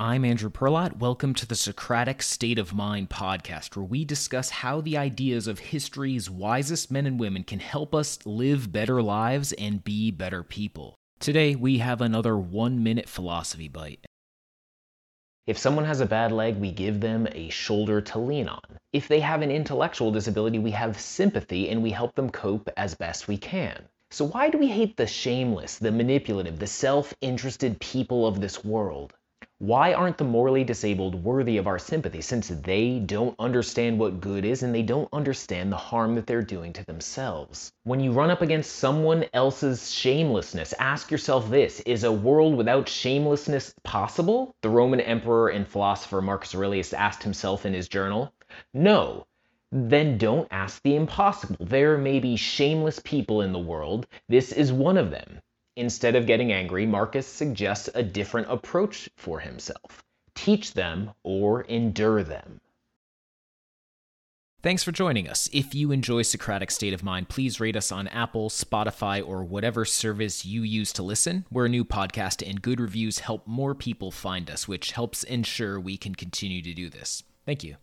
I'm Andrew Perlot. Welcome to the Socratic State of Mind podcast, where we discuss how the ideas of history's wisest men and women can help us live better lives and be better people. Today, we have another one minute philosophy bite. If someone has a bad leg, we give them a shoulder to lean on. If they have an intellectual disability, we have sympathy and we help them cope as best we can. So, why do we hate the shameless, the manipulative, the self interested people of this world? Why aren't the morally disabled worthy of our sympathy since they don't understand what good is and they don't understand the harm that they're doing to themselves? When you run up against someone else's shamelessness, ask yourself this Is a world without shamelessness possible? The Roman emperor and philosopher Marcus Aurelius asked himself in his journal. No. Then don't ask the impossible. There may be shameless people in the world. This is one of them. Instead of getting angry, Marcus suggests a different approach for himself teach them or endure them. Thanks for joining us. If you enjoy Socratic State of Mind, please rate us on Apple, Spotify, or whatever service you use to listen. We're a new podcast, and good reviews help more people find us, which helps ensure we can continue to do this. Thank you.